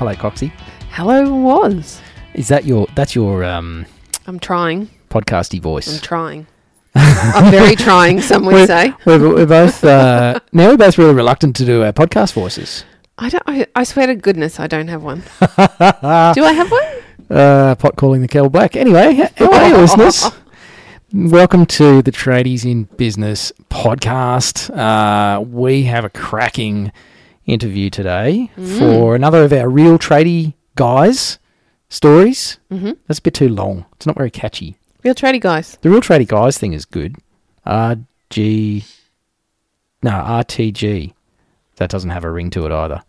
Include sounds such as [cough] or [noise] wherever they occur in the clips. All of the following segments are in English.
Hello, Coxie. Hello, Waz. Is that your that's your um, I'm trying. podcasty voice. I'm trying. [laughs] I'm very trying. Some would say. We're, we're both uh, [laughs] now we're both really reluctant to do our podcast voices. I don't. I, I swear to goodness, I don't have one. [laughs] Do I have one? Uh, pot calling the kettle black. Anyway, h- hey, listeners. Welcome to the Tradies in Business podcast. Uh, we have a cracking interview today for another of our real tradie guys stories. Mm-hmm. That's a bit too long. It's not very catchy. Real tradie guys. The real tradie guys thing is good. RG, no RTG. That doesn't have a ring to it either.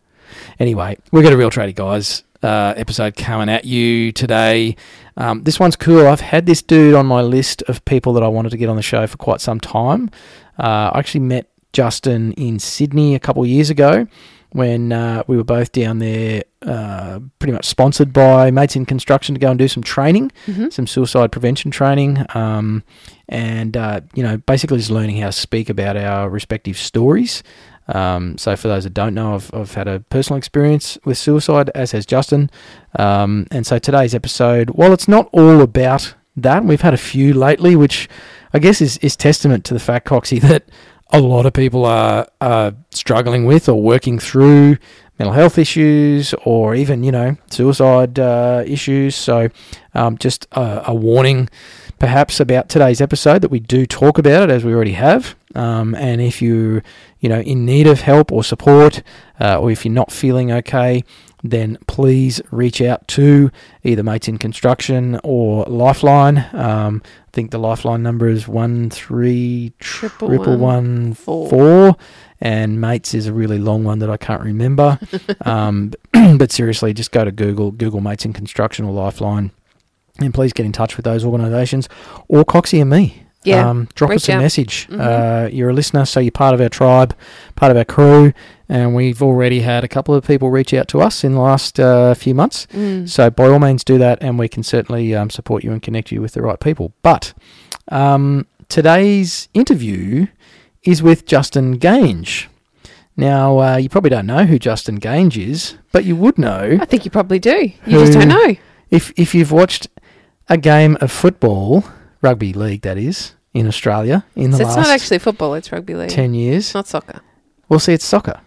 Anyway, we've got a real tradie guys uh, episode coming at you today. Um, this one's cool. I've had this dude on my list of people that I wanted to get on the show for quite some time. Uh, I actually met Justin in Sydney a couple of years ago when uh, we were both down there, uh, pretty much sponsored by Mates in Construction to go and do some training Mm-hmm. some suicide prevention training, um, and uh, you know, basically just learning how to speak about our respective stories. Um, so, for those that don't know, I've, I've had a personal experience with suicide, as has Justin. Um, and so, today's episode, while it's not all about that, we've had a few lately, which I guess is, is testament to the fact, Coxie, [laughs] that a lot of people are, are struggling with or working through mental health issues or even, you know, suicide uh, issues. So, um, just a, a warning, perhaps, about today's episode that we do talk about it as we already have. Um, and if you, you know, in need of help or support, uh, or if you're not feeling okay, then please reach out to either Mates in Construction or Lifeline. Um, I think the Lifeline number is one three Triple triple one, one four. four, and Mates is a really long one that I can't remember. [laughs] um, [clears throat] but seriously, just go to Google, Google Mates in Construction or Lifeline, and please get in touch with those organisations or Coxie and me. Yeah, Um, drop us a out. message. Mhm. Uh, you're a listener, so you're part of our tribe, part of our crew, and we've already had a couple of people reach out to us in the last uh, few months. Mm. So by all means, do that, and we can certainly um, support you and connect you with the right people. But um, today's interview is with Justin Geange. Now, uh, you probably don't know who Justin Geange is, but you would know I think you probably do. You just don't know. if if you've watched a game of football, rugby league, that is, in Australia in the So it's last not actually football. It's rugby league. ten years. It's not soccer. Well, see, it's soccer.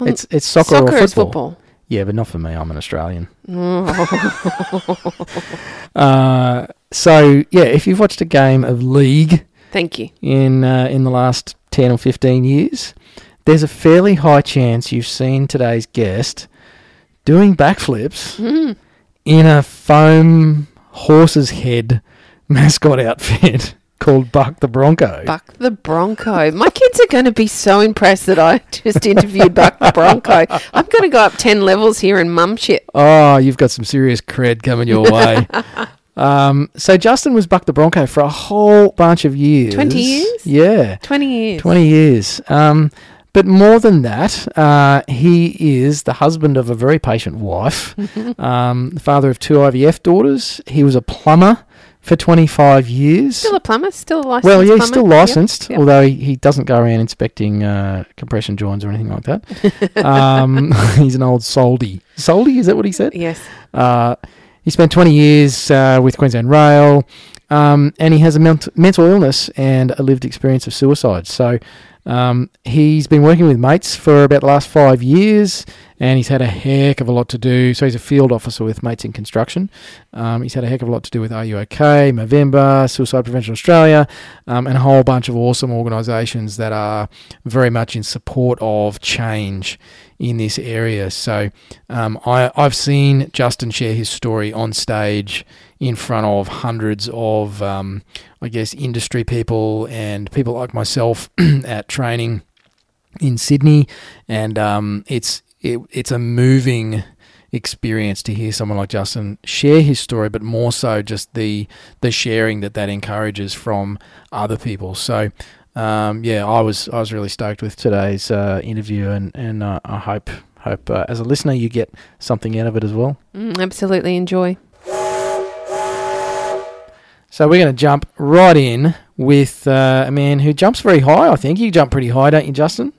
It's it's soccer, soccer or football. football. Yeah, but not for me. I'm an Australian. Oh, [laughs] Uh, so yeah, if you've watched a game of league thank you. in uh, in the last ten or fifteen years, there's a fairly high chance you've seen today's guest doing backflips Mm. in a foam horse's head mascot outfit [laughs] called Buck the Bronco. Buck the Bronco. My kids are going to be so impressed that I [laughs] just interviewed Buck the Bronco. I'm going to go up 10 levels here in mum shit. Oh, you've got some serious cred coming your way. [laughs] um, so Justin was Buck the Bronco for a whole bunch of years. 20 years? Yeah. 20 years. 20 years. Um, but more than that, uh, he is the husband of a very patient wife, [laughs] um, the father of two IVF daughters. He was a plumber for 25 years. Still a plumber? Still a licensed well, yeah, he's plumber? still Yep, licensed, yep. although he, he doesn't go around inspecting uh, compression joints or anything like that. [laughs] um, [laughs] he's an old soldy. Soldy, is that what he said? Yes. Uh, he spent 20 years uh, with Queensland Rail, um, and he has a ment- mental illness and a lived experience of suicide. So um, he's been working with mates for about the last five years, and he's had a heck of a lot to do. So he's a field officer with Mates in Construction. Um, he's had a heck of a lot to do with Are You OK, Movember, Suicide Prevention Australia, um, and a whole bunch of awesome organisations that are very much in support of change in this area. So um, I, I've seen Justin share his story on stage in front of hundreds of, um, I guess, industry people and people like myself [clears throat] at training in Sydney, and um, it's it, it's a moving experience to hear someone like Justin share his story, but more so just the the sharing that that encourages from other people. So. Um, yeah, I was I was really stoked with today's uh, interview, and and uh, I hope hope uh, as a listener you get something out of it as well. Mm, absolutely enjoy. So we're going to jump right in with uh, a man who jumps very high. I think you jump pretty high, don't you, Justin?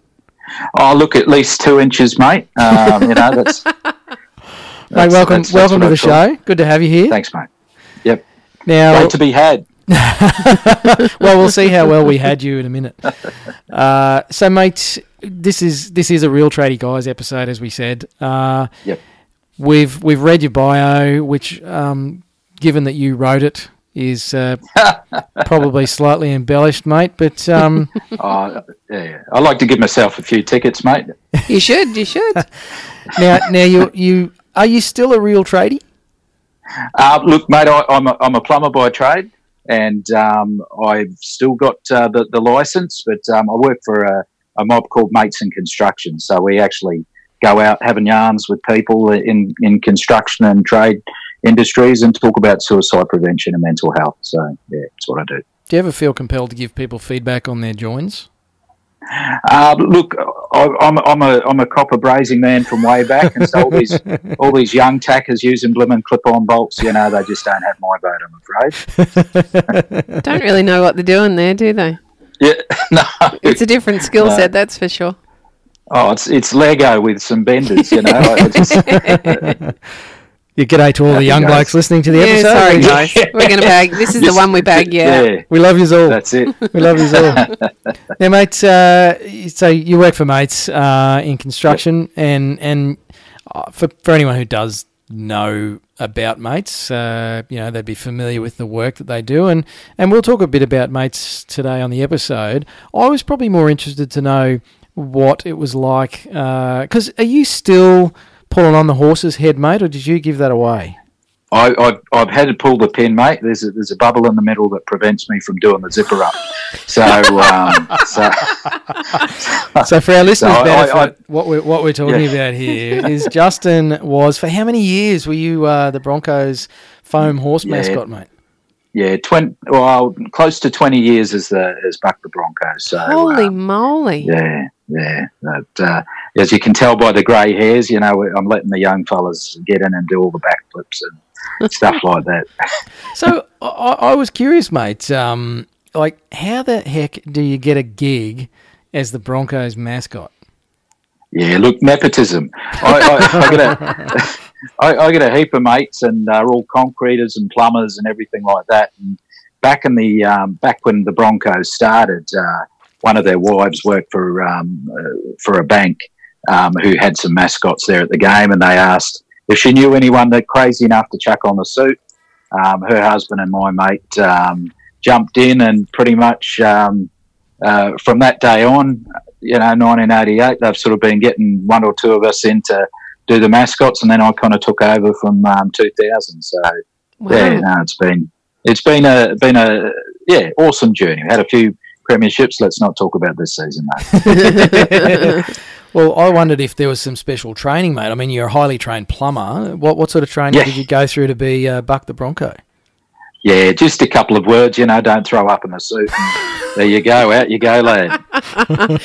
Oh, look, at least two inches, mate. Um, you know, that's. [laughs] Mate, that's- welcome, that's- that's welcome what to I the thought. show. Good to have you here. Thanks, mate. Yep. Now, Great to be had. [laughs] well, we'll see how well we had you in a minute. [laughs] Uh, so, mate, this is this is a real tradie guys episode, as we said. Uh, Yep. We've we've read your bio, which, um, given that you wrote it, is uh, [laughs] probably slightly embellished, mate. But um, [laughs] Oh, yeah. I like to give myself a few tickets, mate. You should. You should. [laughs] now, now you you are you still a real tradie? Uh, look, mate, I, I'm, a, I'm a plumber by trade, and um, I've still got uh, the, the license, but um, I work for a, a mob called Mates in Construction. So we actually go out having yarns with people in, in construction and trade industries and talk about suicide prevention and mental health. So, yeah, that's what I do. Do you ever feel compelled to give people feedback on their joins? Uh, look, I, I'm, I'm a I'm a copper brazing man from way back, and so all these [laughs] all these young tackers using blimmin' clip-on bolts, you know, they just don't have my vote, I'm afraid. [laughs] Don't really know what they're doing there, do they? Yeah, [laughs] no, It's a different skill No. set, that's for sure. oh, it's it's Lego with some benders, you know. Just, Yeah, g'day to all the young guys. blokes listening to the Yeah, episode. sorry We- guys. We're gonna bag. This is the one we bag. Yeah. yeah, We love you all. that's it. We love you all. [laughs] now, mates. Uh, so you work for mates uh, in construction, and and uh, for for anyone who does know about mates, uh, you know they'd be familiar with the work that they do, and and we'll talk a bit about mates today on the episode. I was probably more interested to know what it was like, because are you still pulling on the horse's head, mate, or did you give that away? I, I've, I've had to pull the pin, mate. There's a, there's a bubble in the middle that prevents me from doing the zipper up. So, um, [laughs] so So for our listeners' I- I- benefit, what we're what we're talking Yeah. about here is Justin was for how many years were you uh, the Broncos foam horse Yeah. mascot, mate? Yeah, twenty well, close to twenty years as the as Buck the Broncos. So, Holy um, moly! Yeah, yeah. But, uh, as you can tell by the grey hairs, you know, I'm letting the young fellas get in and do all the backflips and [laughs] stuff like that. So I, I was curious, mate. Um, like, how the heck do you get a gig as the Broncos mascot? Yeah, look, nepotism. I, I, I, get a, [laughs] I, I get a heap of mates, and they're all concreters and plumbers and everything like that. And back in the um, back when the Broncos started, uh, one of their wives worked for um, uh, for a bank um, who had some mascots there at the game, and they asked if she knew anyone that crazy enough to chuck on the suit. Um, her husband and my mate um, jumped in, and pretty much um, uh, from that day on, you know, 1988, they've sort of been getting one or two of us in to do the mascots, and then I kind of took over from um, 2000. So Wow. yeah, no, it's been it's been a been a yeah awesome journey. We had a few premierships. Let's not talk about this season, mate. [laughs] Well, I wondered if there was some special training, mate. I mean, you're a highly trained plumber. What what sort of training Yeah. did you go through to be uh, Buck the Bronco? Yeah, just a couple of words, you know. Don't throw up in the suit. There you go, out you go, lad. [laughs]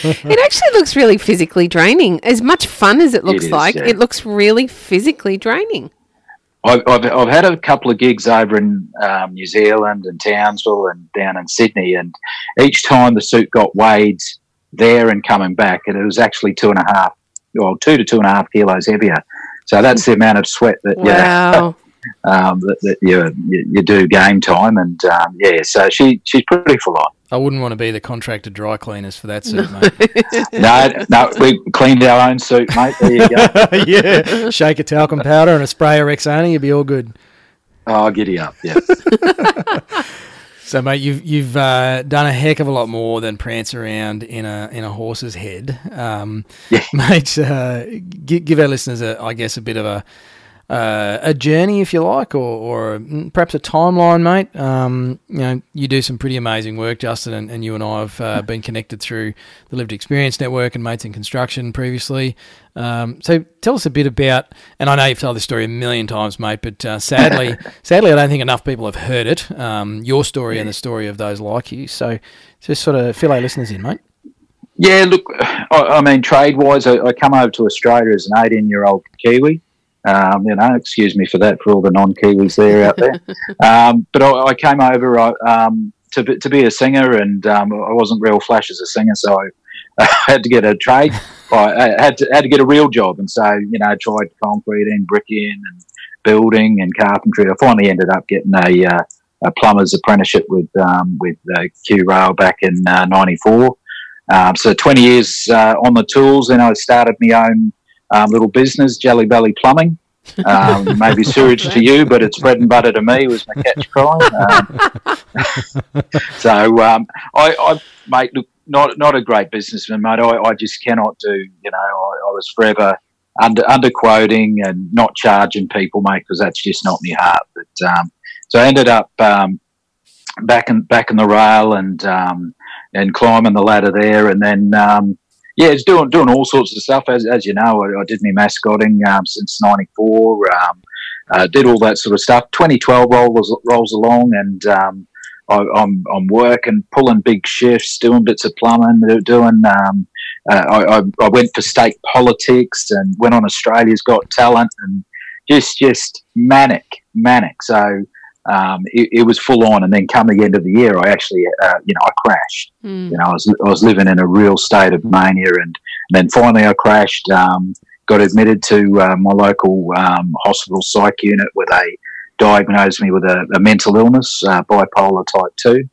It actually looks really physically draining. As much fun as it looks is, like, yeah. it looks really physically draining. I've, I've, I've had a couple of gigs over in um, New Zealand and Townsville and down in Sydney, and each time the suit got weighed there and coming back, and it was actually two and a half, well, two to two and a half kilos heavier. So that's the amount of sweat that Wow. [laughs] um, that, that you, you you do game time, and um, yeah, so she she's pretty full on. I wouldn't want to be the contractor dry cleaners for that suit, mate. [laughs] No, no, we cleaned our own suit, mate. There you go. [laughs] yeah, shake a talcum powder and a spray of Rexona, you'd be all good. Oh, giddy up, yeah. [laughs] So, mate, you've you've uh, done a heck of a lot more than prance around in a in a horse's head, um, Yeah. mate. Uh, give, give our listeners, a, I guess, a bit of a uh, a journey, if you like, or, or perhaps a timeline, mate. Um, you know, you do some pretty amazing work, Justin, and, and you and I have uh, been connected through the Lived Experience Network and Mates in Construction previously. Um, so tell us a bit about, and I know you've told this story a million times, mate, but uh, sadly, [laughs] sadly, I don't think enough people have heard it. Um, your story and the story of those like you. So just sort of fill our listeners in, mate. Yeah, look, I, I mean, trade wise, I, I, come over to Australia as an 18 year old Kiwi. Um, you know, excuse me for that for all the non Kiwis there out there. [laughs] um, but I, I, came over um, to, to be a singer, and um, I wasn't real flash as a singer, so I, [laughs] had to get a trade. [laughs] I had to had to get a real job, and so you know, I tried concrete and bricking and building and carpentry. I finally ended up getting a, uh, a plumber's apprenticeship with um, with uh, Q Rail back in '94. Uh, um, so 20 years uh, on the tools, and I started my own um, little business, Jelly Belly Plumbing. Um, [laughs] maybe sewage to you, but it's bread and butter to me. Was my catch cry. Um, [laughs] so um, I, I, mate, look, not not a great businessman, mate. I, I just cannot do. You know, I, I was forever under underquoting and not charging people, mate, because that's just not my heart. But um, so I ended up um, back in back in the rail and um, and climbing the ladder there, and then um, yeah, it's doing doing all sorts of stuff. As, as you know, I, I did my mascotting um, since '94. Um, uh, did all that sort of stuff. 2012 rolls rolls along, and um, I, am I'm, I'm working, pulling big shifts, doing bits of plumbing, doing. Um, uh, I, I, went for state politics and went on Australia's Got Talent, and just just manic, manic. So um, it, it, was full on. And then come the end of the year, I actually, uh, you know, I crashed. Mm. You know, I was, I was living in a real state of mania. And, and then finally I crashed, um, got admitted to uh, my local um, hospital psych unit where they diagnosed me with a, a mental illness, uh, bipolar type 2.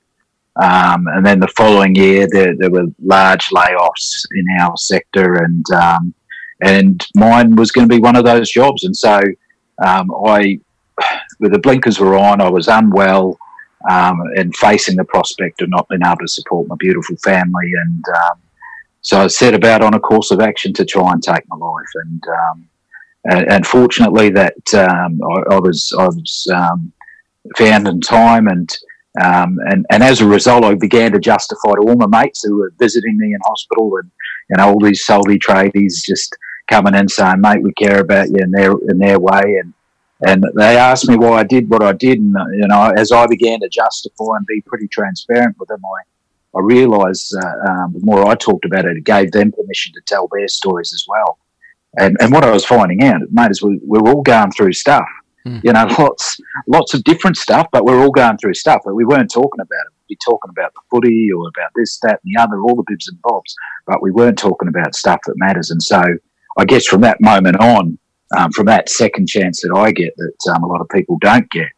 Um, and then the following year, there, there, were large layoffs in our sector, and um, and mine was going to be one of those jobs. And so um, I the blinkers were on, I was unwell um, and facing the prospect of not being able to support my beautiful family. And um, so I set about on a course of action to try and take my life. And um, and, fortunately, that um, I, I, was I was um, found in time and. Um, and, and as a result, I began to justify to all my mates who were visiting me in hospital and, you know, all these soldy tradies just coming in saying, mate, we care about you in their, in their way. And, and they asked me why I did what I did, and you know, as I began to justify and be pretty transparent with them, I, I realised uh, um, the more I talked about it, it gave them permission to tell their stories as well. And and what I was finding out, mate, is we, we're all going through stuff. Mm. You know, [laughs] lots lots of different stuff, but we're all going through stuff. But we weren't talking about it. We'd be talking about the footy or about this, that, and the other, all the bibs and bobs. But we weren't talking about stuff that matters. And so, I guess from that moment on, um, from that second chance that I get that um, a lot of people don't get.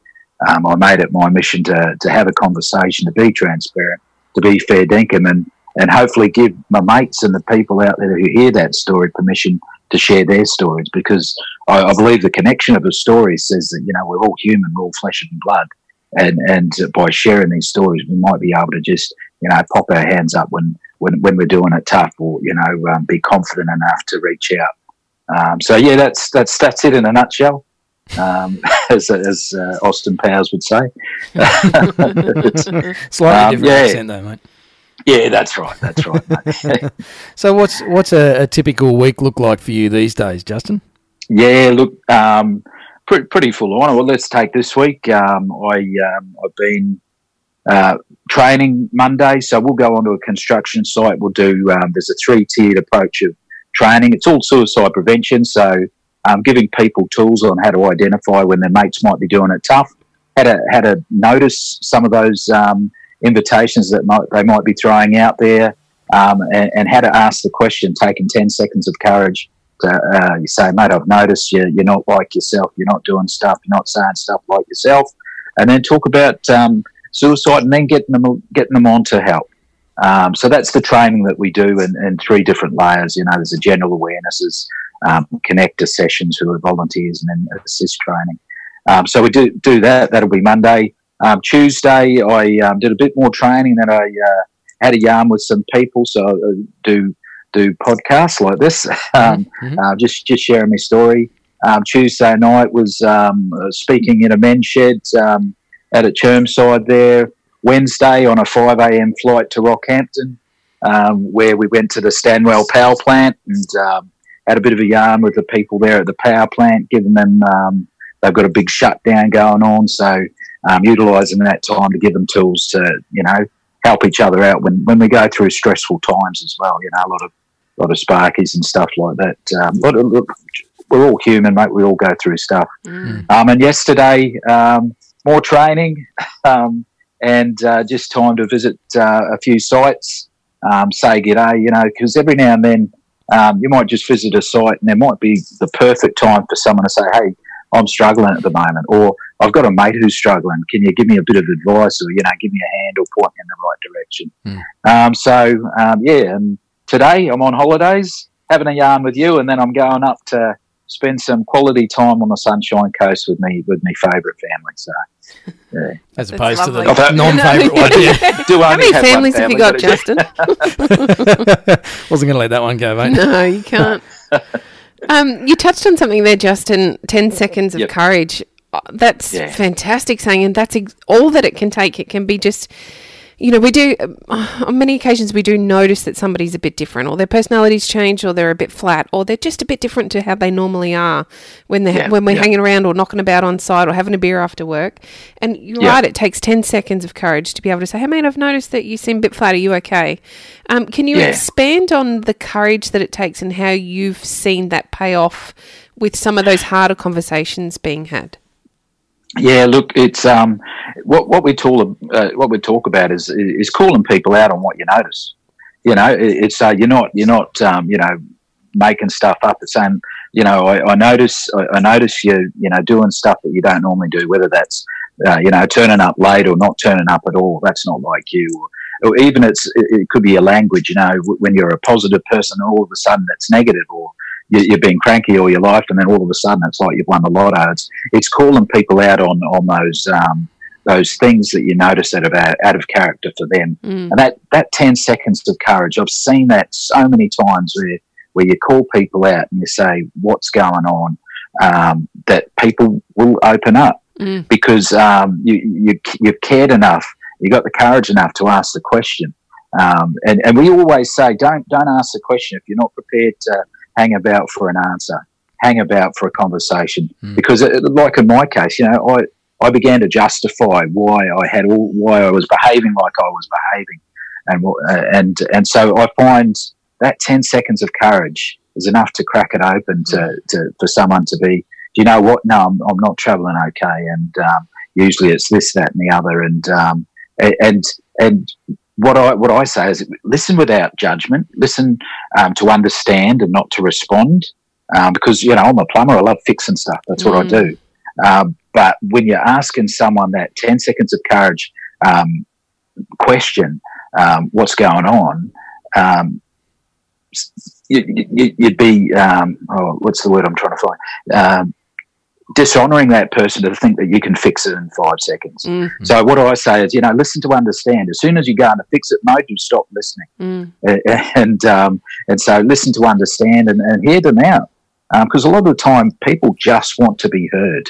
Um, I made it my mission to, to have a conversation, to be transparent, to be fair dinkum, and, and hopefully give my mates and the people out there who hear that story permission to share their stories because I, I believe the connection of a story says that, you know, we're all human, we're all flesh and blood. And, and by sharing these stories, we might be able to just, you know, pop our hands up when, when, when we're doing it tough or, you know, um, be confident enough to reach out um, so yeah, that's that's that's it in a nutshell, um, [laughs] as, as uh, Austin Powers would say. [laughs] Slightly um, different yeah. accent, though, mate. Yeah, that's right. That's right. [laughs] so, what's what's a, a, typical week look like for you these days, Justin? Yeah, look, um, pretty, pretty full on. Well, let's take this week. Um, I um, I've been uh, training Monday, so we'll go onto a construction site. We'll do. Um, there's a three tiered approach of training. It's all suicide prevention, so um, giving people tools on how to identify when their mates might be doing it tough, how to how to notice some of those um, invitations that might, they might be throwing out there, um, and, and, how to ask the question, taking ten seconds of courage. To, uh, you say, mate, I've noticed you, you're not like yourself. You're not doing stuff. You're not saying stuff like yourself. And then talk about um, suicide, and then getting them getting them on to help. Um, so that's the training that we do in, in, three different layers. You know, there's a general awareness, there's um, connector sessions who are volunteers, and then assist training. Um, so we do do that. That'll be Monday. Um, Tuesday, I um, did a bit more training. Then I uh, had a yarn with some people. So I do do podcasts like this, [laughs] um, mm-hmm. uh, just just sharing my story. Um, Tuesday night was um, uh, speaking in a men's shed um, out at Chermside there. Wednesday on a 5 a.m. flight to Rockhampton, um, where we went to the Stanwell power plant and um, had a bit of a yarn with the people there at the power plant, giving them um, they've got a big shutdown going on, so um, utilising that time to give them tools to you know help each other out when, when we go through stressful times as well. You know, a lot of lot of sparkies and stuff like that. Um, of, look, we're all human, mate. We all go through stuff. Mm. Um, and yesterday, um, more training [laughs] um, and uh, just time to visit uh, a few sites, um, say g'day, you know, because every now and then um, you might just visit a site and there might be the perfect time for someone to say, hey, I'm struggling at the moment, or I've got a mate who's struggling. Can you give me a bit of advice, or you know, give me a hand, or point me in the right direction? Um, so um, yeah, and today I'm on holidays, having a yarn with you, and then I'm going up to spend some quality time on the Sunshine Coast with me with my favourite family. So yeah. As That's opposed to the lovely. [laughs] non-favourite [laughs] one. Yeah. do How only many have families have you got, Justin? [laughs] Wasn't going to let that one go, mate. No, you can't. um, you touched on something there, Justin. Ten seconds of Yep. courage. Uh, That's Yeah. fantastic saying, and that's ex- all that it can take. It can be just, you know, we do uh, on many occasions we do notice that somebody's a bit different, or their personalities change, or they're a bit flat, or they're just a bit different to how they normally are when they are Yeah, when we're yeah. hanging around or knocking about on site or having a beer after work. And you're Yeah. right, it takes ten seconds of courage to be able to say, "Hey, mate, I've noticed that you seem a bit flat. Are you okay?" Um, can you expand on the courage that it takes and how you've seen that pay off with some of those harder conversations being had? Yeah, look, it's um, what what we talk uh, what we talk about is is calling people out on what you notice. You know, it's uh, you're not you're not um, you know making stuff up. It's saying you know I, I notice I, I notice you you know doing stuff that you don't normally do. Whether that's uh, you know turning up late or not turning up at all. That's not like you. Or, even it's it, it could be a language. You know, when you're a positive person, all of a sudden it's negative, or you, you've been cranky all your life, and then all of a sudden it's like you've won the lotto. It's it's calling people out on on those um, those things that you notice that are out, out of character for them, Mm. and that that ten seconds of courage. I've seen that so many times where where you call people out and you say what's going on, um, that people will open up Mm. because um, you, you you've cared enough, you got the courage enough to ask the question. Um, and, and we always say, don't don't ask the question if you're not prepared to hang about for an answer, hang about for a conversation. Mm. Because, it, like in my case, you know, I I began to justify why I had all why I was behaving like I was behaving, and uh, and and so I find that ten seconds of courage is enough to crack it open to, to for someone to be. Do you know what? No, I'm, I'm not traveling okay, and um, usually it's this, that, and the other, and um, and and what I what I say is listen without judgment, listen um, to understand and not to respond, um, because you know I'm a plumber, I love fixing stuff. That's what I Mm. do. Um, but when you're asking someone that ten seconds of courage um, question, um, what's going on? Um, you, you, you'd be um, oh, what's the word I'm trying to find? Um, dishonoring that person to think that you can fix it in five seconds. Mm. So what I say is, you know, listen to understand. As soon as you go into fix it mode, you stop listening, Mm. A- and um, and so listen to understand and, and hear them out, because a lot of the time people just want to be heard.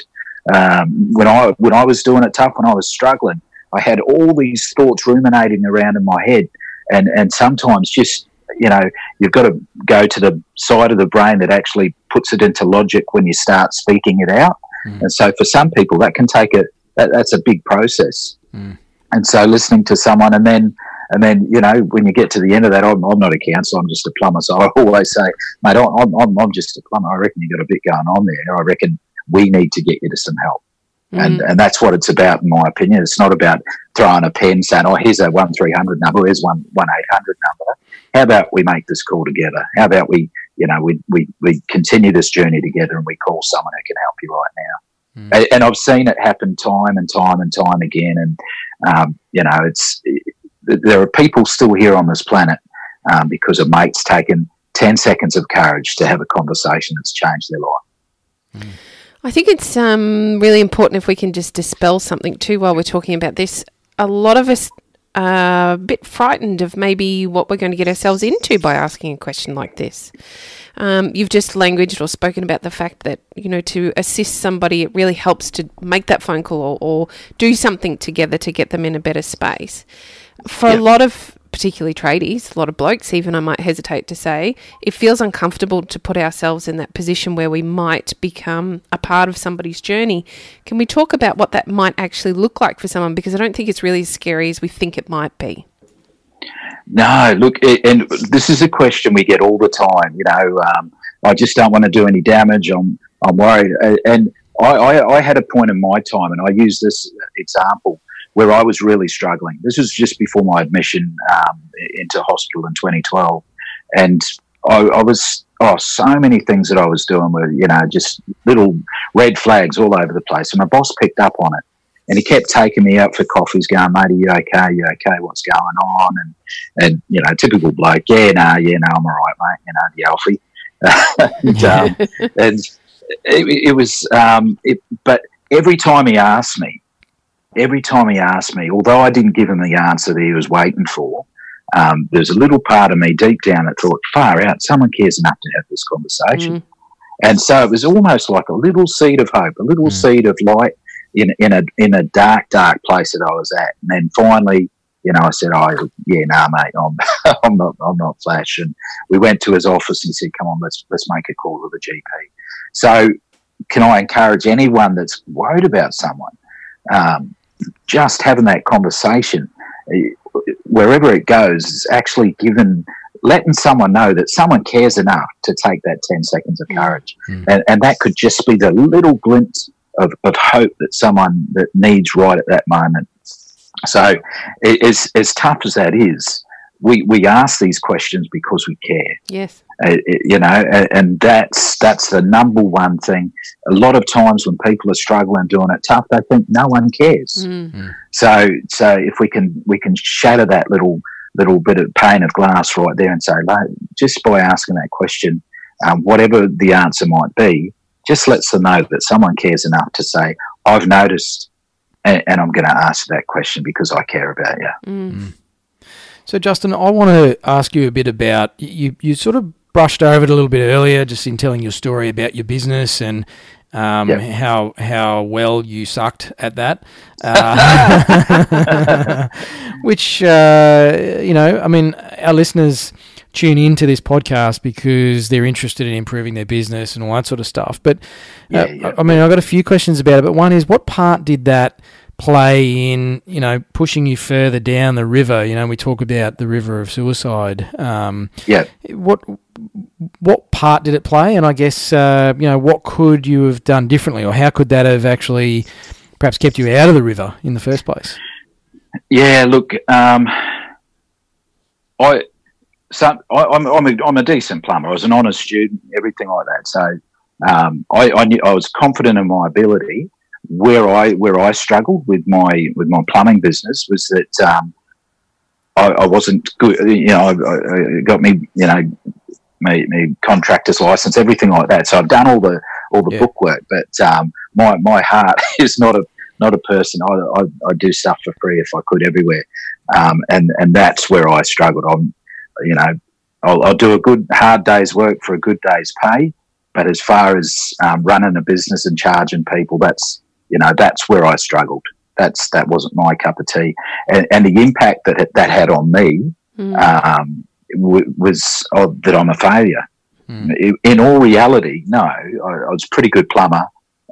Um, when I when I was doing it tough, when I was struggling, I had all these thoughts ruminating around in my head, and and sometimes just you know you've got to go to the side of the brain that actually puts it into logic when you start speaking it out. Mm. And so for some people that can take a that, that's a big process. Mm. And so listening to someone and then and then you know when you get to the end of that, I'm, I'm not a counsellor, I'm just a plumber. So I always say, mate, I'm, I'm, I'm just a plumber. I reckon you've got a bit going on there. I reckon we need to get you to some help. And, Mm. and that's what it's about, in my opinion. It's not about throwing a pen saying, "Oh, here's a one three hundred number, here's one one eight hundred number." How about we make this call together? How about we, you know, we, we, we continue this journey together and we call someone who can help you right now. Mm. And, and I've seen it happen time and time and time again. And um, you know, it's there are people still here on this planet um, because a mate's taken ten seconds of courage to have a conversation that's changed their life. I think it's um, really important if we can just dispel something too while we're talking about this. A lot of us are a bit frightened of maybe what we're going to get ourselves into by asking a question like this. Um, you've just languaged or spoken about the fact that, you know, to assist somebody, it really helps to make that phone call or, or do something together to get them in a better space. For Yep. a lot of, particularly tradies, a lot of blokes, even I might hesitate to say, it feels uncomfortable to put ourselves in that position where we might become a part of somebody's journey. Can we talk about what that might actually look like for someone? Because I don't think it's really as scary as we think it might be. No, look, i- and this is a question we get all the time. You know, um, I just don't want to do any damage. I'm, I'm worried. And I, I, I had a point in my time, and I use this example where I was really struggling. This was just before my admission um, into hospital in 2012, and I, I was oh, so many things that I was doing were you know just little red flags all over the place, and my boss picked up on it. And he kept taking me out for coffees, going, "Mate, are you okay? You okay? What's going on?" And and you know, typical bloke. Yeah, no, yeah, no, I'm all right, mate. You know, the Alfie. [laughs] and, um, [laughs] and it, it was, um, it, but every time he asked me, every time he asked me, although I didn't give him the answer that he was waiting for, um, there's a little part of me deep down that thought, far out, someone cares enough to have this conversation. Mm. And so it was almost like a little seed of hope, a little Mm. seed of light in in a in a dark, dark place that I was at. And then finally, you know, I said, "Oh, yeah, nah, mate, I'm [laughs] I'm not I'm not Flash." And we went to his office and he said, "Come on, let's let's make a call to the GP." So, can I encourage anyone that's worried about someone, um, just having that conversation, eh, wherever it goes, is actually given letting someone know that someone cares enough to take that 10 seconds of courage. Mm. And, and that could just be the little glimpse of, of hope that someone that needs right at that moment. So, it, as, as tough as that is, we, we ask these questions because we care Yes. uh, you know, and, and that's that's the number one thing. A lot of times when people are struggling doing it tough, they think no one cares. Mm. So so if we can we can shatter that little little bit of pane of glass right there and say, "Mate, just by asking that question, um, whatever the answer might be, just lets them know that someone cares enough to say, I've noticed. And, and I'm going to ask that question because I care about you. Mm. So, Justin, I want to ask you a bit about you. You sort of brushed over it a little bit earlier, just in telling your story about your business and um, Yep. how how well you sucked at that. Uh, [laughs] which uh, you know, I mean, our listeners tune into this podcast because they're interested in improving their business and all that sort of stuff. But uh, Yeah, yeah. I mean, I've got a few questions about it. But one is, what part did that play in, you know, pushing you further down the river? You know, we talk about the river of suicide. Um, Yeah. what what part did it play? And I guess uh, you know, what could you have done differently, or how could that have actually perhaps kept you out of the river in the first place? Yeah, look, um, I, so I, I'm, I'm, a, I'm a decent plumber. I was an honest student, everything like that. So um, I, I, knew, I was confident in my ability. Where I where I struggled with my with my plumbing business was that um, I, I wasn't good. You know, I, I, it got me you know my, my contractor's license, everything like that. So I've done all the all the Yeah. bookwork, but um, my my heart [laughs] is not a not a person. I, I, I do stuff for free if I could everywhere, um, and and that's where I struggled. I'm, you know, I'll, I'll do a good hard day's work for a good day's pay, but as far as um, running a business and charging people, that's you know that's where I struggled. That's that wasn't my cup of tea, and, and the impact that that had on me Mm. um, w- was oh, that I'm a failure. In, in all reality, no, I, I was a pretty good plumber,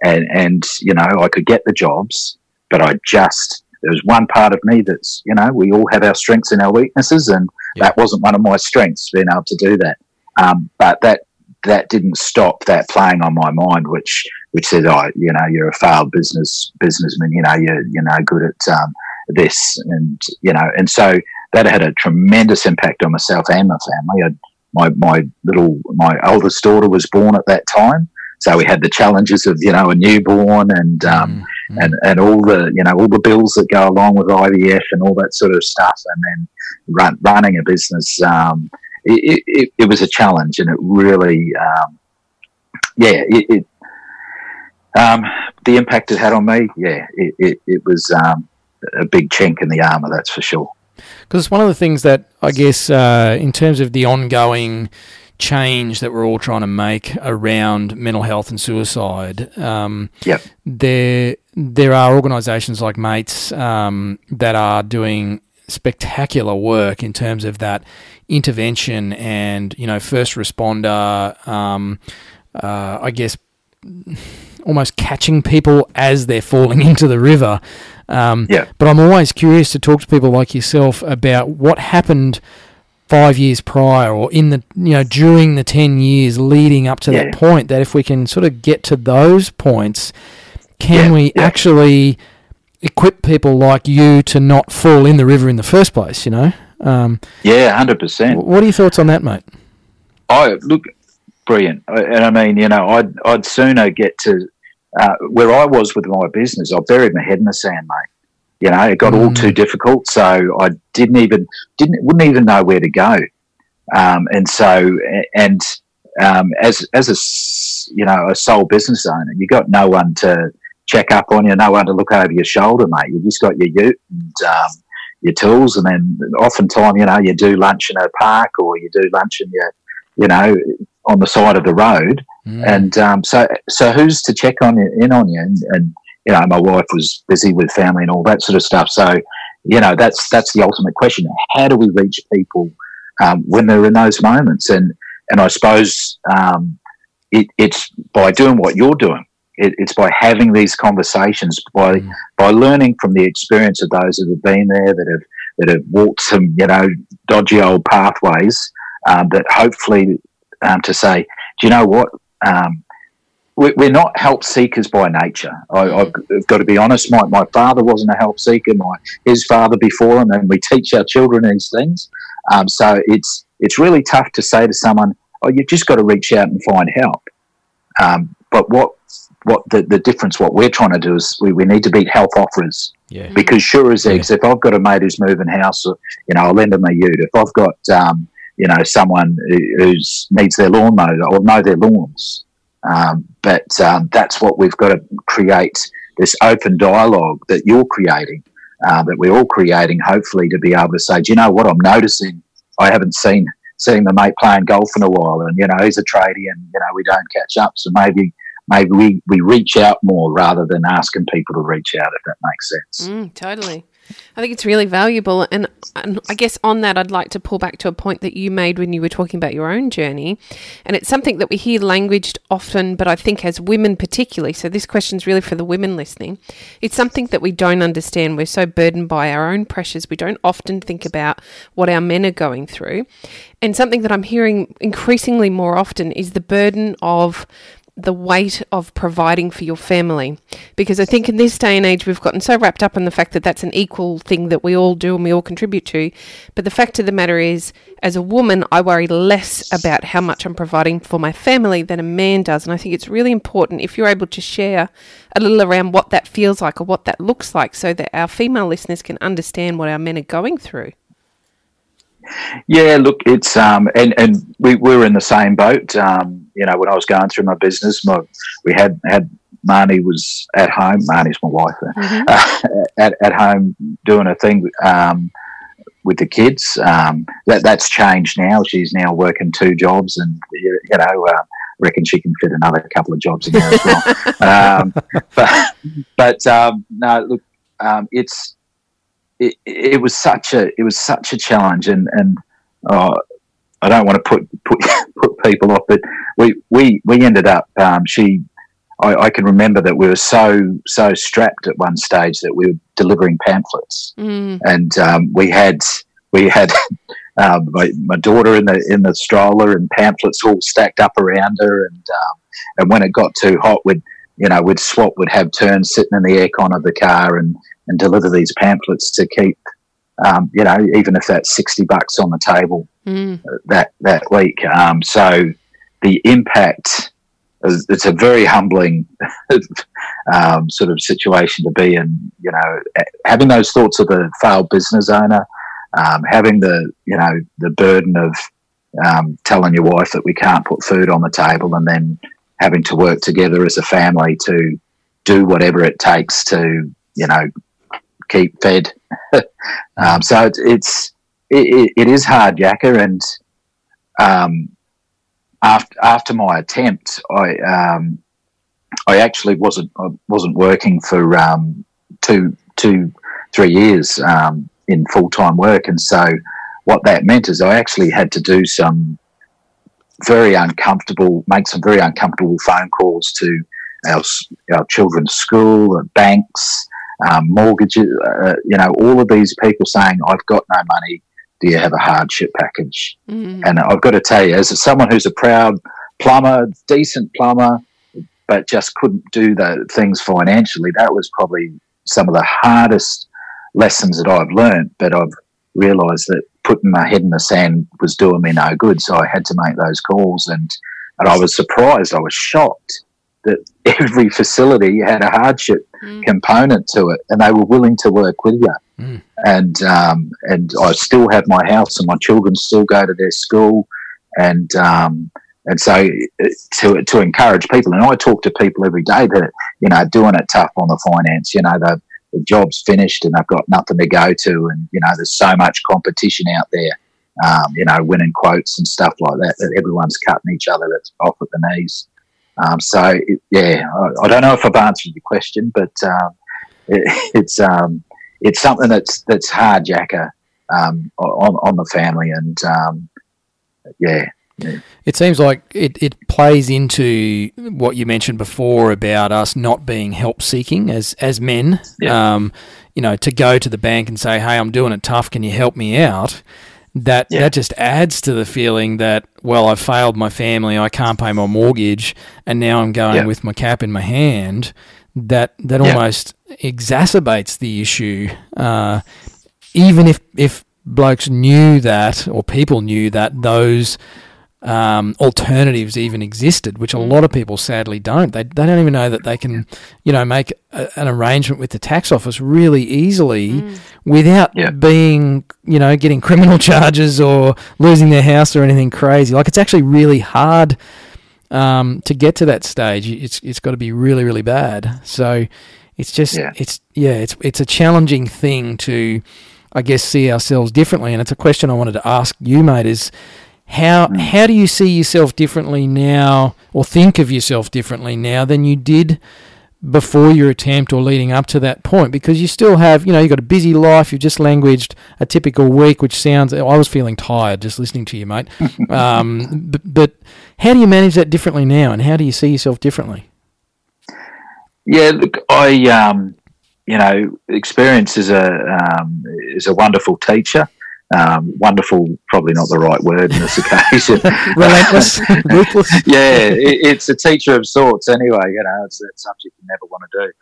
and and you know I could get the jobs, but I just there was one part of me that's you know we all have our strengths and our weaknesses, and Yeah. that wasn't one of my strengths being able to do that. Um, but that that didn't stop that playing on my mind, which which said, oh, you know, you're a failed business businessman, you know, you're you know good at um, this, and you know, and so that had a tremendous impact on myself and my family. I, my my little my oldest daughter was born at that time, so we had the challenges of you know a newborn and um, Mm, and and all the you know all the bills that go along with IVF and all that sort of stuff, and then run, running a business. Um, it, it, it was a challenge, and it really, um, yeah, it, it um, the impact it had on me, yeah, it, it, it was um, a big chink in the armour, that's for sure. Because it's one of the things that I guess, uh, in terms of the ongoing change that we're all trying to make around mental health and suicide, um, Yep. there there are organisations like Mates um, that are doing spectacular work in terms of that intervention and you know first responder. Um, uh, I guess almost catching people as they're falling [laughs] into the river. Um, Yeah. But I'm always curious to talk to people like yourself about what happened five years prior or in the you know during the 10 years leading up to Yeah. that point that if we can sort of get to those points can Yeah, we actually equip people like you to not fall in the river in the first place you know um, Yeah, hundred percent. what are your thoughts on that mate I look brilliant, I- and I mean, you know, I'd I'd sooner get to uh, where I was with my business. I buried my head in the sand, mate. You know, it got all Mm. too difficult, so I didn't even didn't wouldn't even know where to go. Um, and so, and um, as as a you know a sole business owner, you got no one to check up on you, no one to look over your shoulder, mate. You just got your ute and um, your tools, and then oftentimes, you know, you do lunch in a park or you do lunch in your, you know, on the side of the road, Mm. and um, so so who's to check on you, in on you? And, and you know, my wife was busy with family and all that sort of stuff. So you know, that's that's the ultimate question: how do we reach people um, when they're in those moments? And and I suppose um, it, it's by doing what you're doing. It, it's by having these conversations, by Mm. by learning from the experience of those that have been there, that have that have walked some you know dodgy old pathways. Um, that hopefully um, to say, do you know what? Um, we- we're not help seekers by nature. I, I've I've got to be honest. My, my father wasn't a help seeker. My his father before him, and we teach our children these things. Um, so it's it's really tough to say to someone, "Oh, you've just got to reach out and find help." Um, but what what the, the difference? What we're trying to do is we, we need to be health offers yeah because sure as eggs, if I've got a mate who's moving house, or, you know, I'll lend them a ute. If I've got, um, you know, someone who- who's needs their lawn mowed, I'll mow their lawns. Um, but um, that's what we've got to create this open dialogue that you're creating, uh, that we're all creating, hopefully to be able to say, do you know what I'm noticing? I haven't seen seen the mate playing golf in a while, and you know he's a tradie, and you know we don't catch up. So maybe maybe we, we reach out more rather than asking people to reach out, if that makes sense. Mm, totally. I think it's really valuable. And, and I guess on that, I'd like to pull back to a point that you made when you were talking about your own journey. And it's something that we hear languaged often, but I think as women particularly, so this question is really for the women listening, it's something that we don't understand. We're so burdened by our own pressures. We don't often think about what our men are going through. And something that I'm hearing increasingly more often is the burden of the weight of providing for your family. Because I think in this day and age, we've gotten so wrapped up in the fact that that's an equal thing that we all do and we all contribute to. But the fact of the matter is, as a woman, I worry less about how much I'm providing for my family than a man does. And I think it's really important if you're able to share a little around what that feels like or what that looks like so that our female listeners can understand what our men are going through. Yeah, look, it's um, and and we, we were in the same boat. Um, you know, when I was going through my business, my we had had Marnie was at home. Marnie's my wife uh, [laughs] at at home doing a thing um, with the kids. Um, that that's changed now. She's now working two jobs, and you you know. Uh, reckon she can fit another couple of jobs in there as well. [laughs] um, but but um, no, look, um, it's it, it was such a it was such a challenge, and and uh, I don't want to put put [laughs] put people off, but we we we ended up. Um, she, I, I can remember that we were so so strapped at one stage that we were delivering pamphlets, Mm. and um, we had we had. [laughs] Um, my, my daughter in the in the stroller and pamphlets all stacked up around her, and um, and when it got too hot, we'd you know we'd swap, would have turns sitting in the aircon of the car and and deliver these pamphlets to keep, um, you know, even if that's sixty bucks on the table Mm. that that week. Um, so the impact, is- it's a very humbling [laughs] um, sort of situation to be in. You know, having those thoughts of a failed business owner, um, having the you know the burden of um, telling your wife that we can't put food on the table, and then having to work together as a family to do whatever it takes to you know keep fed. [laughs] Um, so it, it's it, it is hard, Yakka, and um, after after my attempt, I um, I actually wasn't I wasn't working for um, two two three years um, in full time work, and so what that meant is I actually had to do some very uncomfortable, make some very uncomfortable phone calls to our, our children's school, banks, um, mortgages, uh, you know, all of these people saying, I've got no money. Do you have a hardship package? Mm. And I've got to tell you, as someone who's a proud plumber, decent plumber, but just couldn't do the things financially, that was probably some of the hardest lessons that I've learned. But I've realised that putting my head in the sand was doing me no good. So I had to make those calls, and and I was surprised. I was shocked that every facility had a hardship mm. component to it, and they were willing to work with you. Mm. And um, and I still have my house, and my children still go to their school, and um, and so uh, to to encourage people, and I talk to people every day that you know doing it tough on the finance. You know, the the job's finished, and they've got nothing to go to, and you know, there's so much competition out there. Um, you know, winning quotes and stuff like that, that everyone's cutting each other off at the knees. Um, so it, yeah, I, I, don't know if I've answered your question, but um, it, [laughs] it's um, it's something that's that's hard, Yakka, um, on on the family, and um, yeah, yeah. It seems like it, it plays into what you mentioned before about us not being help seeking as as men. Yeah. Um, you know, to go to the bank and say, "Hey, I'm doing it tough. Can you help me out?" That yeah. that just adds to the feeling that well I've failed my family I can't pay my mortgage and now I'm going yeah. with my cap in my hand that that yeah. almost exacerbates the issue uh, even if if blokes knew that or people knew that those um, alternatives even existed, which a mm. lot of people sadly don't. They, they don't even know that they can, you know, make a, an arrangement with the tax office really easily mm. without yeah. being, you know, getting criminal [laughs] charges or losing their house or anything crazy. Like it's actually really hard um, to get to that stage. It's it's got to be really really bad. So it's just yeah. it's yeah it's it's a challenging thing to, I guess, see ourselves differently. And it's a question I wanted to ask you, mate. Is how mm. how do you see yourself differently now, or think of yourself differently now than you did before your attempt or leading up to that point? Because you still have, you know, you've got a busy life. You've just languaged a typical week, which sounds. I was feeling tired just listening to you, mate. [laughs] um, but, but how do you manage that differently now, and how do you see yourself differently? Yeah, look, I um, you know, experience is a um, is a wonderful teacher. Um, wonderful, probably not the right word in this occasion. [laughs] [laughs] Relentless, ruthless. [laughs] yeah, it, it's a teacher of sorts. Anyway, you know, it's a subject you never want to do.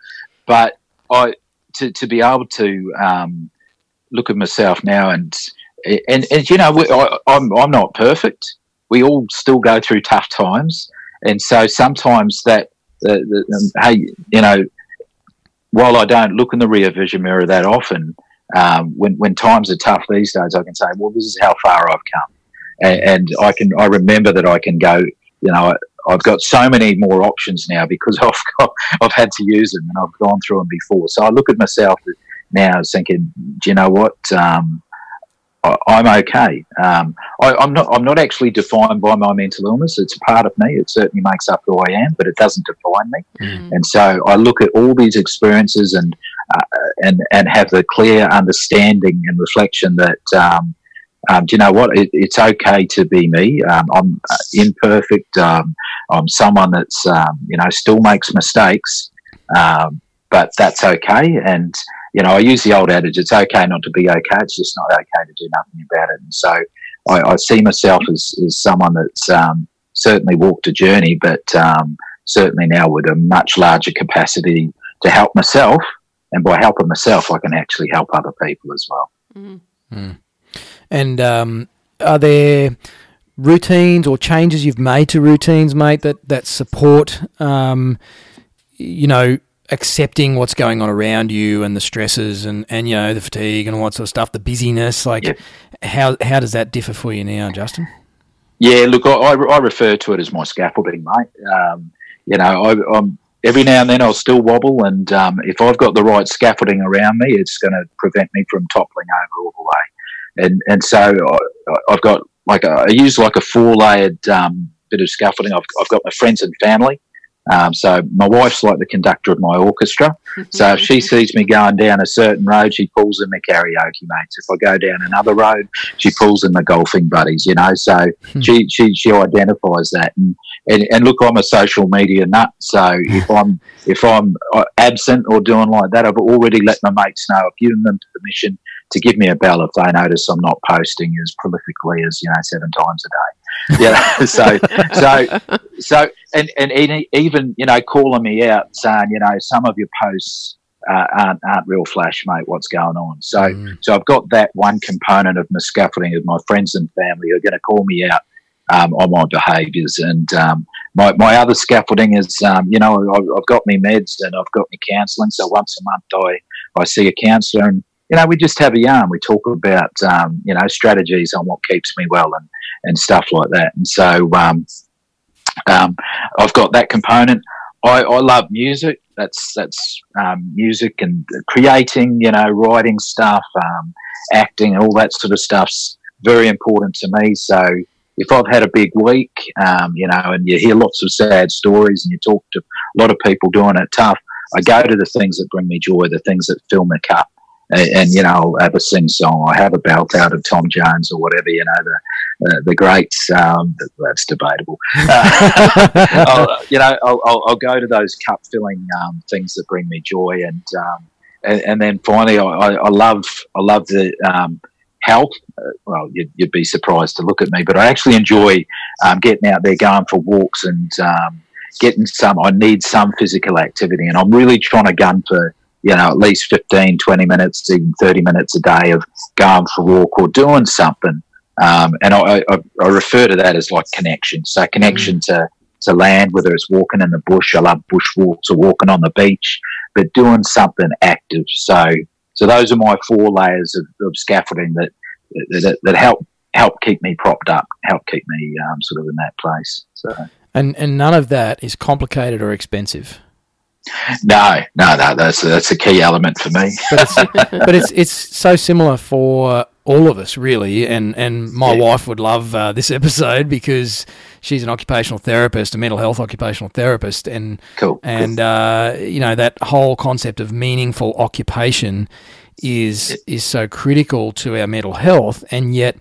But I, to, to be able to um, look at myself now and and, and you know, I, I'm I'm not perfect. We all still go through tough times, and so sometimes that the, the um, hey, you know, while I don't look in the rear vision mirror that often, um, when when times are tough these days, I can say, well, this is how far I've come, and, and I can I remember that I can go. You know, I've got so many more options now because [laughs] I've got, I've had to use them and I've gone through them before. So I look at myself now thinking, do you know what? Um, I, am okay. Um, I, am not. I'm not actually defined by my mental illness. It's a part of me. It certainly makes up who I am, but it doesn't define me. Mm. And so I look at all these experiences and uh, and and have the clear understanding and reflection that. Um, um, do you know what? It, it's okay to be me. Um, I'm uh, imperfect. Um, I'm someone that's you know still makes mistakes, but that's okay. And you know, I use the old adage, it's okay not to be okay. It's just not okay to do nothing about it. And so I, I see myself as, as someone that's um, certainly walked a journey, but um, certainly now with a much larger capacity to help myself. And by helping myself, I can actually help other people as well. Mm-hmm. Mm. And um, are there routines or changes you've made to routines, mate, that, that support, um, you know, accepting what's going on around you and the stresses and, and you know the fatigue and all that sort of stuff, the busyness. Like, yep. how how does that differ for you now, Justin? Yeah, look, I, I refer to it as my scaffolding, mate. Um, you know, I, am every now and then I'll still wobble, and um, if I've got the right scaffolding around me, it's going to prevent me from toppling over all the way. And and so I, I've got like a, I use like a four layered um, bit of scaffolding. I've, I've got my friends and family. Um, so my wife's like the conductor of my orchestra. [laughs] So if she sees me going down a certain road, she pulls in the karaoke mates. If I go down another road, she pulls in the golfing buddies. You know, so Hmm. she she she identifies that. And, and and look, I'm a social media nut. So if I'm if I'm uh, absent or doing like that, I've already let my mates know. I've given them permission to give me a bell if they notice I'm not posting as prolifically as you know seven times a day. [laughs] Yeah, so so so and and even you know calling me out saying you know some of your posts uh, aren't aren't real flash, mate. What's going on? So Mm. so I've got that one component of my scaffolding of my friends and family are going to call me out um, on my behaviours, and um, my my other scaffolding is um, you know I've, I've got my meds and I've got my counselling. So once a month I I see a counsellor and. You know, we just have a yarn. We talk about, um, you know, strategies on what keeps me well and, and stuff like that. And so, um, um, I've got that component. I, I love music. That's that's um, music and creating, you know, writing stuff, um, acting, all that sort of stuff's very important to me. So if I've had a big week, um, you know, and you hear lots of sad stories, and you talk to a lot of people doing it tough, I go to the things that bring me joy, the things that fill my cup. And, and you know, I'll have a sing song. I have a belt out of Tom Jones or whatever. You know, the uh, the greats. Um, that's debatable. Uh, [laughs] I'll, you know, I'll, I'll, I'll go to those cup filling um, things that bring me joy, and um, and, and then finally, I, I I love I love the um, health. Uh, well, you'd, you'd be surprised to look at me, but I actually enjoy um, getting out there, going for walks, and um, getting some. I need some physical activity, and I'm really trying to gun for you know at least 15, 20 minutes, even 30 minutes a day of going for a walk or doing something. Um, and I, I, I refer to that as like connection. So connection to to land, whether it's walking in the bush. I love bush walks or walking on the beach, but doing something active. So, so those are my four layers of, of scaffolding that, that that help help keep me propped up, help keep me um, sort of in that place. So, And and none of that is complicated or expensive. No, no, no, that's that's a key element for me. [laughs] But it's but it's it's so similar for all of us really. And and my Yeah. wife would love uh, this [laughs] episode because she's an occupational therapist, a mental health occupational therapist, and Cool. and uh, you know that whole concept of meaningful occupation is is so critical to our mental health and yet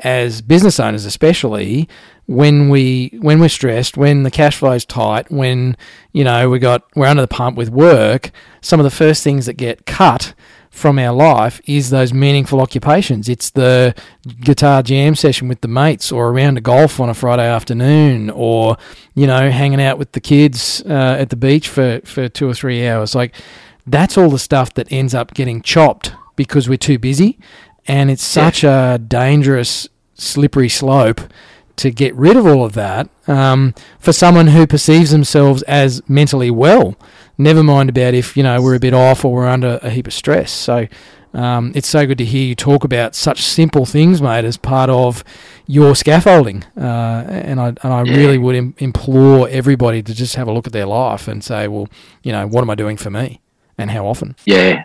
as business owners especially when we when we're stressed when the cash flow's tight when you know we got we're under the pump with work some of the first things that get cut from our life is those meaningful occupations. It's the guitar jam session with the mates, or a round of golf on a Friday afternoon, or you know, hanging out with the kids uh, at the beach for, for two or three hours. Like that's all the stuff that ends up getting chopped because we're too busy, and it's such a dangerous, slippery slope to get rid of all of that um, for someone who perceives themselves as mentally well. Never mind about if you know we're a bit off or we're under a heap of stress. So um, it's so good to hear you talk about such simple things, mate, as part of your scaffolding. Uh, and I and I Yeah. really would Im- implore everybody to just have a look at their life and say, well, you know, what am I doing for me, and how often? Yeah,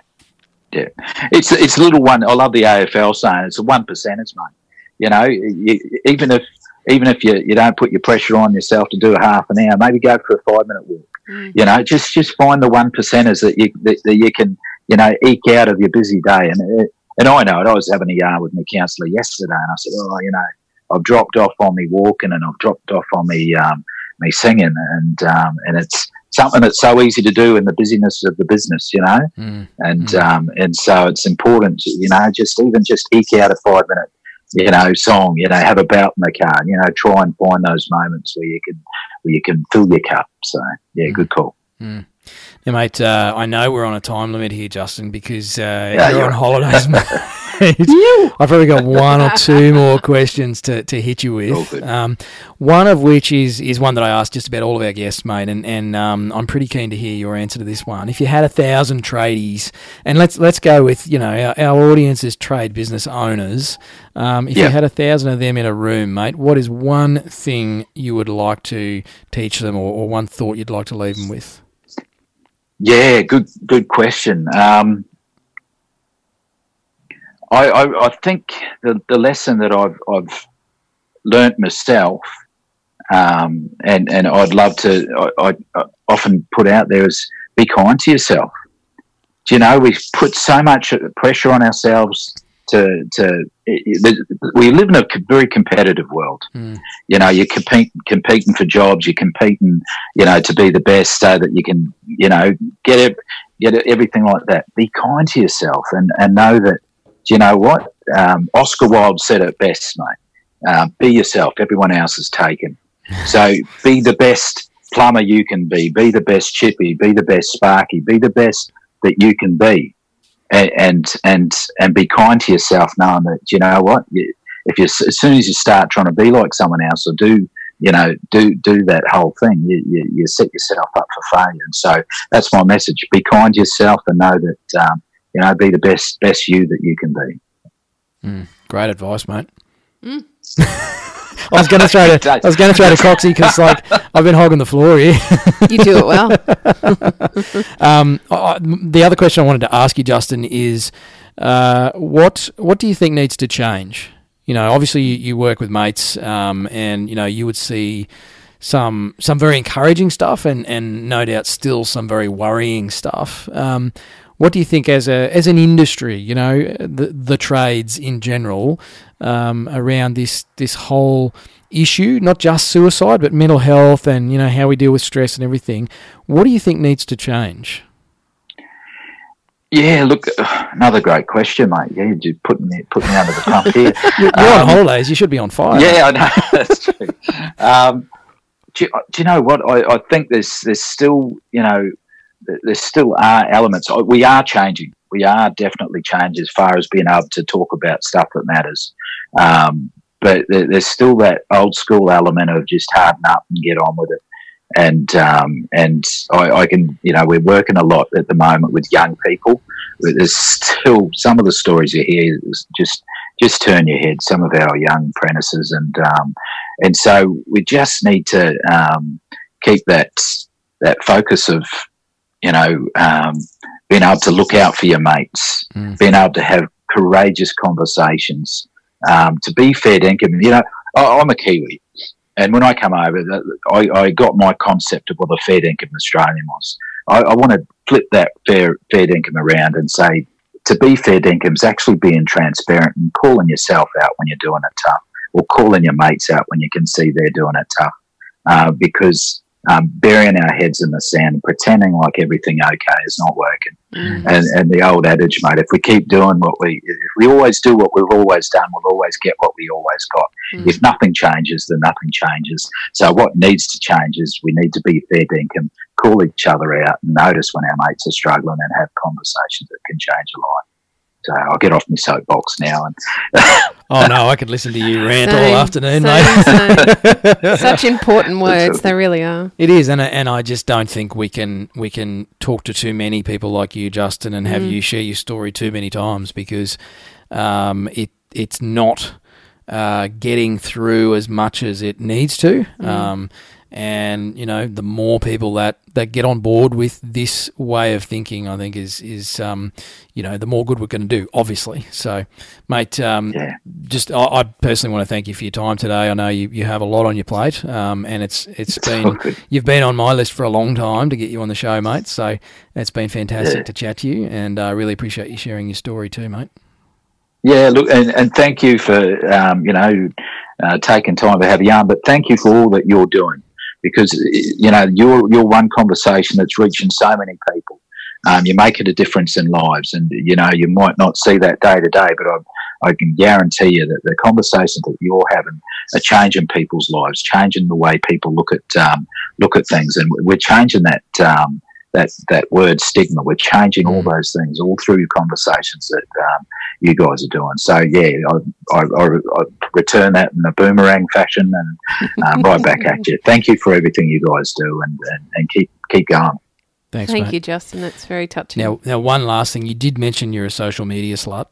yeah. It's it's a little one. I love the AFL saying it's a one percenters, mate. You know, you, even if even if you, you don't put your pressure on yourself to do a half an hour, maybe go for a five minute walk. Mm. You know, just just find the one percenters that you that, that you can you know eke out of your busy day. And and I know it. I was having a yarn with my counsellor yesterday, and I said, oh, you know, I've dropped off on me walking, and I've dropped off on me um, me singing, and um, and it's something that's so easy to do in the busyness of the business, you know Mm. and Mm. um, and so it's important, to, you know, just even just eke out a five minute, you know, song, you know, have a bout in the car, you know, try and find those moments where you can where you can fill your cup. So yeah, hmm. good call. Hmm. Yeah, mate. Uh, I know we're on a time limit here, Justin, because uh, Yeah, you're you're on holidays, [laughs] mate. [laughs] I've probably got one or two [laughs] more questions to, to hit you with. Um, one of which is is one that I asked just about all of our guests, mate, and and um, I'm pretty keen to hear your answer to this one. If you had a thousand tradies, and let's let's go with you know our, our audience is trade business owners. Um, if you had a thousand of them in a room, mate, what is one thing you would like to teach them, or, or one thought you'd like to leave them with? Yeah, good good question. Um, I, I, I think the, the lesson that I've I've learnt myself, um, and and I'd love to I, I often put out there is be kind to yourself. Do you know we put so much pressure on ourselves to to we live in a very competitive world. Mm. You know, you're compete, competing for jobs, you're competing, you know, to be the best so that you can, you know, get it, get it, everything like that. Be kind to yourself and and know that. You know what? Um, Oscar Wilde said it best, mate. Uh, be yourself. Everyone else is taken. [laughs] So be the best plumber you can be. Be the best chippy. Be the best sparky. Be the best that you can be and and and be kind to yourself, knowing that you know what, you, if you as soon as you start trying to be like someone else or do you know do do that whole thing, you, you, you set yourself up for failure. And so that's my message: be kind to yourself and know that um, you know be the best best you that you can be. Mm, great advice, mate. Mm. [laughs] I was going to throw [laughs] to I was going to throw to Coxie because like I've been hogging the floor here. you do it well. [laughs] um, I, the other question I wanted to ask you, Justin, is uh, what what do you think needs to change? You know, obviously you, you work with mates, um, and you know you would see some some very encouraging stuff, and, and no doubt still some very worrying stuff. Um, what do you think as a as an industry, you know, the the trades in general, um, around this this whole issue, not just suicide, but mental health and you know how we deal with stress and everything. What do you think needs to change? Yeah, look, [sighs] another great question, mate. Yeah, you put me put me under the pump here. [laughs] You're um, on holidays. You should be on fire. Yeah, I know [laughs] that's true. Um, do, you, do, you know what? I, I think there's there's still you know there still are elements. We are changing. We are definitely changing as far as being able to talk about stuff that matters. Um, but there's still that old school element of just harden up and get on with it. And um, and I, I, can you know we're working a lot at the moment with young people. There's still some of the stories you hear just just turn your head. Some of our young apprentices and um, and so we just need to um, keep that that focus of you know, um, being able to look out for your mates, mm. being able to have courageous conversations, um, to be fair dinkum. You know, I, am a Kiwi, and when I come over, I, I, got my concept of what a fair dinkum Australian was. I, I want to flip that fair fair dinkum around and say to be fair dinkum is actually being transparent and calling yourself out when you're doing it tough, or calling your mates out when you can see they're doing it tough, uh, because um, burying our heads in the sand and pretending like everything okay is not working. Mm. And, and the old adage, mate, if we keep doing what we, if we always do what we've always done, we'll always get what we always got. Mm. If nothing changes, then nothing changes. So what needs to change is we need to be fair dinkum, call each other out, and notice when our mates are struggling and have conversations that can change a life. So I'll get off my soapbox now. And [laughs] oh no, I could listen to you rant same, all afternoon, same, mate. [laughs] Such important words, they really are. It is, and and I just don't think we can we can talk to too many people like you, Justin, and have mm. you share your story too many times because um, it it's not. Uh, getting through as much as it needs to. Mm. Um, and you know the more people that, that get on board with this way of thinking, I think is is um, you know the more good we're going to do. Obviously, [laughs] so mate, um, yeah. just I, I, personally want to thank you for your time today. I know you, you have a lot on your plate, um, and it's it's, it's been you've been on my list for a long time to get you on the show, mate. So it's been fantastic yeah. to chat to you, and I uh, really appreciate you sharing your story too, mate. Yeah, look, and, and thank you for um, you know uh, taking time to have a yarn, but thank you for all that you're doing because you know you're you're one conversation that's reaching so many people. Um, you make it a difference in lives, and you know you might not see that day to day, but I, I can guarantee you that the conversations that you're having are changing people's lives, changing the way people look at um, look at things, and we're changing that um, that that word stigma. We're changing all mm. those things all through your conversations that um, you guys are doing. So yeah, I, I, I, return that in a boomerang fashion and um, right back at you. Thank you for everything you guys do, and, and, and keep keep going. Thanks, Thank mate. you, Justin. That's very touching. Now, now, one last thing. You did mention you're a social media slut.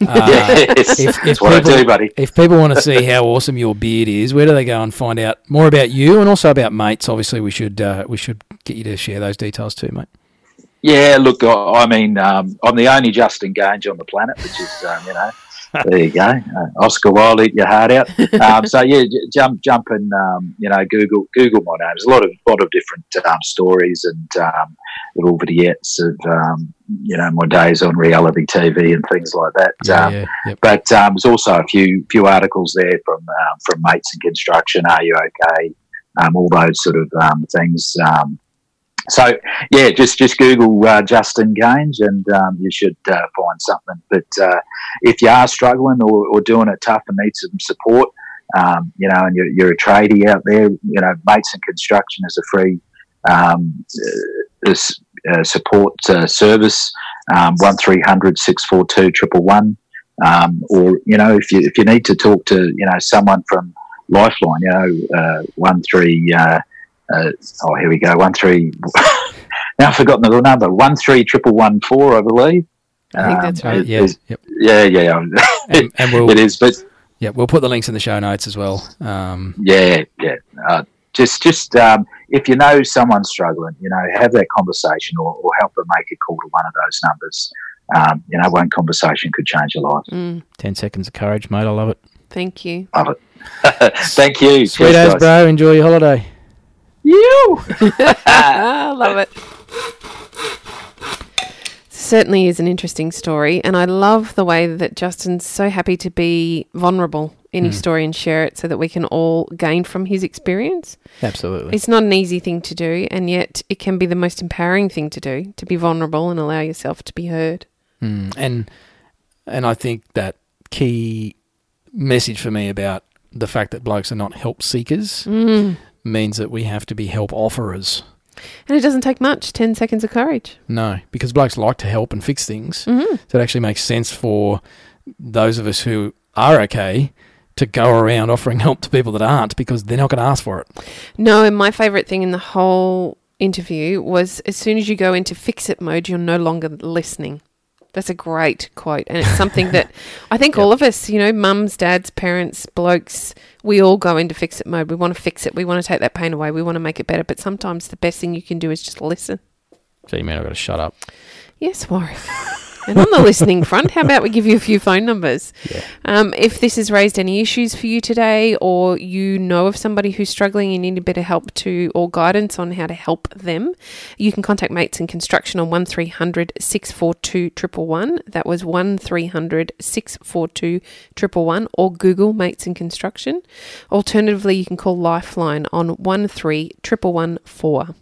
Uh, yes, if, if what people, I do, buddy. If people want to see how awesome your beard is, where do they go and find out more about you and also about mates? Obviously, we should uh, we should get you to share those details too, mate. Yeah, look, I, I mean, um, I'm the only Justin Geange on the planet, which is, um, you know, there you go, uh, Oscar Wilde, eat your heart out. Um, so yeah, j- jump, jump, and um, you know, Google, Google my name. There's a lot of, lot of different um, stories and um, little vignettes of, um, you know, my days on reality TV and things like that. Yeah, Um, yeah, yep. But um, there's also a few few articles there from um, from mates in construction. Are you okay? Um, all those sort of um, things. Um, so yeah, just just Google uh, Justin Geange and um, you should uh, find something. But uh, if you are struggling or, or doing it tough and need some support, um, you know, and you're, you're a tradie out there, you know, Mates in Construction is a free um, uh, s- uh, support uh, service. Um, one 642 111 um, or you know if you if you need to talk to you know someone from Lifeline, you know uh, one three uh, uh, oh here we go one three [laughs] now I've forgotten the number one three triple one four I believe. I think that's right. it- Yeah, yep. yeah, yeah, [laughs] And, and we'll it is, but yeah we'll put the links in the show notes as well. Um, yeah, yeah. Uh, just, just um, if you know someone's struggling, you know, have that conversation or, or help them make a call to one of those numbers. Um, you know, one conversation could change your life. Mm, Ten seconds of courage, mate. I love it. thank you. Love it. [laughs] Thank you. Sweet Cheers, as, bro. Enjoy your holiday. You. [laughs] Love it. Certainly is an interesting story, and I love the way that Justin's so happy to be vulnerable in his story and share it so that we can all gain from his experience. Absolutely. It's not an easy thing to do, and yet it can be the most empowering thing to do to be vulnerable and allow yourself to be heard. Mm, and and I think that key message for me about the fact that blokes are not help seekers Mm. means that we have to be help offerers. And it doesn't take much 10 seconds of courage. No, because blokes like to help and fix things. Mhm. So it actually makes sense for those of us who are okay to go around offering help to people that aren't because they're not going to ask for it. No, and my favorite thing in the whole interview was as soon as you go into fix it mode, you're no longer listening. That's a great quote. And it's something that [laughs] I think all of us, you know, mums, dads, parents, blokes, we all go into fix it mode. We want to fix it. We want to take that pain away. We want to make it better. But sometimes the best thing you can do is just listen. So you mean I've got to shut up? Yes, Warren. [laughs] and on the listening front, how about we give you a few phone numbers? Yeah. Um, if this has raised any issues for you today, or you know of somebody who's struggling and need a bit of help to or guidance on how to help them, you can contact Mates in Construction on 1300 642 111. That was 1300 642 111, or Google Mates in Construction. Alternatively, you can call Lifeline on 131114.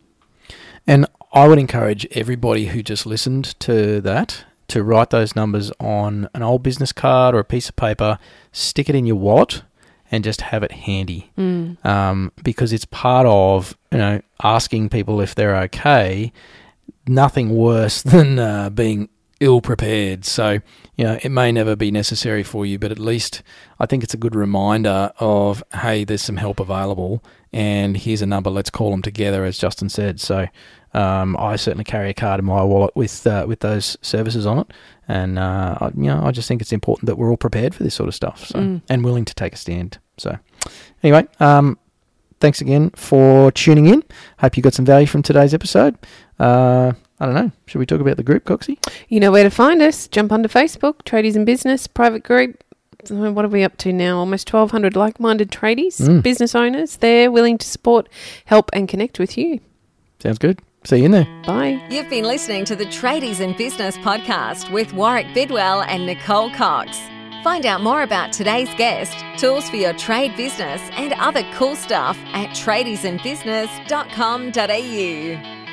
And I would encourage everybody who just listened to that to write those numbers on an old business card or a piece of paper, stick it in your wallet, and just have it handy. Mm. Um, because it's part of you know asking people if they're okay. Nothing worse [laughs] than uh, being ill prepared. So you know it may never be necessary for you, but at least I think it's a good reminder of hey, there's some help available, and here's a number. Let's call them together, as Justin said. So um, I certainly carry a card in my wallet with uh, with those services on it, and uh, I, you know I just think it's important that we're all prepared for this sort of stuff, so Mm. and willing to take a stand. So anyway, um, thanks again for tuning in. Hope you got some value from today's episode. Uh, I don't know. Should we talk about the group, Coxie? You know where to find us. Jump onto Facebook, Tradies in Business, private group. So What are we up to now? Almost 1,200 like minded tradies, Mm. business owners. They're willing to support, help, and connect with you. Sounds good. See you in there. Bye. You've been listening to the Tradies in Business podcast with Warwick Bidwell and Nicole Cox. Find out more about today's guest, tools for your trade business, and other cool stuff at tradiesinbusiness.com.au.